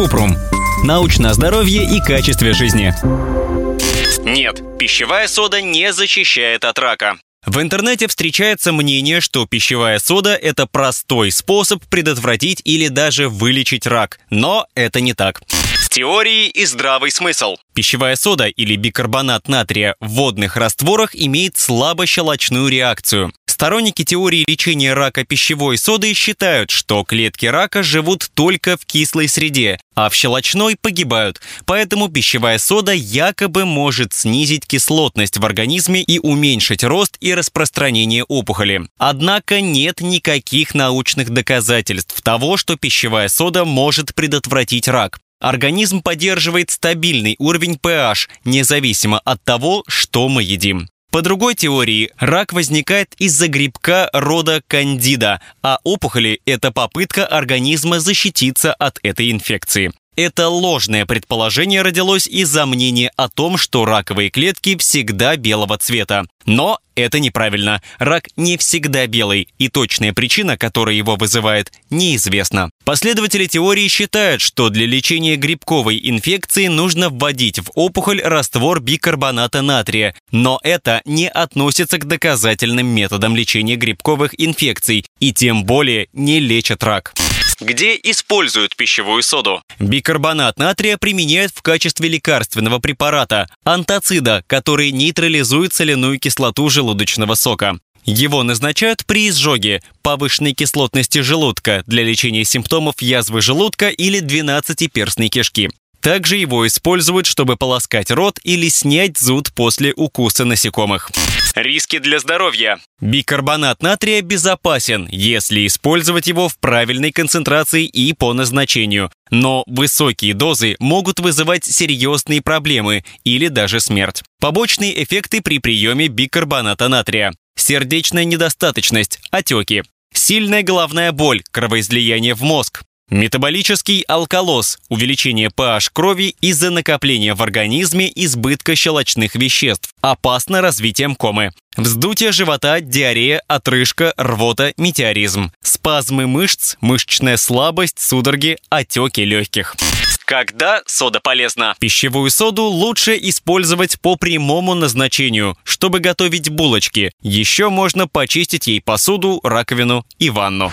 Купрум. Научное здоровье и качестве жизни. Нет, пищевая сода не защищает от рака. В интернете встречается мнение, что пищевая сода – это простой способ предотвратить или даже вылечить рак. Но это не так. Теории и здравый смысл. Пищевая сода или бикарбонат натрия в водных растворах имеет слабощелочную реакцию. Сторонники теории лечения рака пищевой содой считают, что клетки рака живут только в кислой среде, а в щелочной погибают. Поэтому пищевая сода якобы может снизить кислотность в организме и уменьшить рост и распространение опухоли. Однако нет никаких научных доказательств того, что пищевая сода может предотвратить рак. Организм поддерживает стабильный уровень pH, независимо от того, что мы едим. По другой теории, рак возникает из-за грибка рода кандида, а опухоли – это попытка организма защититься от этой инфекции. Это ложное предположение родилось из-за мнения о том, что раковые клетки всегда белого цвета. Но это неправильно. Рак не всегда белый, и точная причина, которая его вызывает, неизвестна. Последователи теории считают, что для лечения грибковой инфекции нужно вводить в опухоль раствор бикарбоната натрия, но это не относится к доказательным методам лечения грибковых инфекций и тем более не лечат рак. Где используют пищевую соду? Бикарбонат натрия применяют в качестве лекарственного препарата – антацида, который нейтрализует соляную кислоту желудочного сока. Его назначают при изжоге, повышенной кислотности желудка для лечения симптомов язвы желудка или 12-перстной кишки. Также его используют, чтобы полоскать рот или снять зуд после укуса насекомых. Риски для здоровья. Бикарбонат натрия безопасен, если использовать его в правильной концентрации и по назначению. Но высокие дозы могут вызывать серьезные проблемы или даже смерть. Побочные эффекты при приеме бикарбоната натрия. Сердечная недостаточность, отеки. Сильная головная боль, кровоизлияние в мозг, Метаболический алкалоз – увеличение pH крови из-за накопления в организме избытка щелочных веществ, опасно развитием комы. Вздутие живота, диарея, отрыжка, рвота, метеоризм. Спазмы мышц, мышечная слабость, судороги, отеки легких. Когда сода полезна? Пищевую соду лучше использовать по прямому назначению, чтобы готовить булочки. Еще можно почистить ей посуду, раковину и ванну.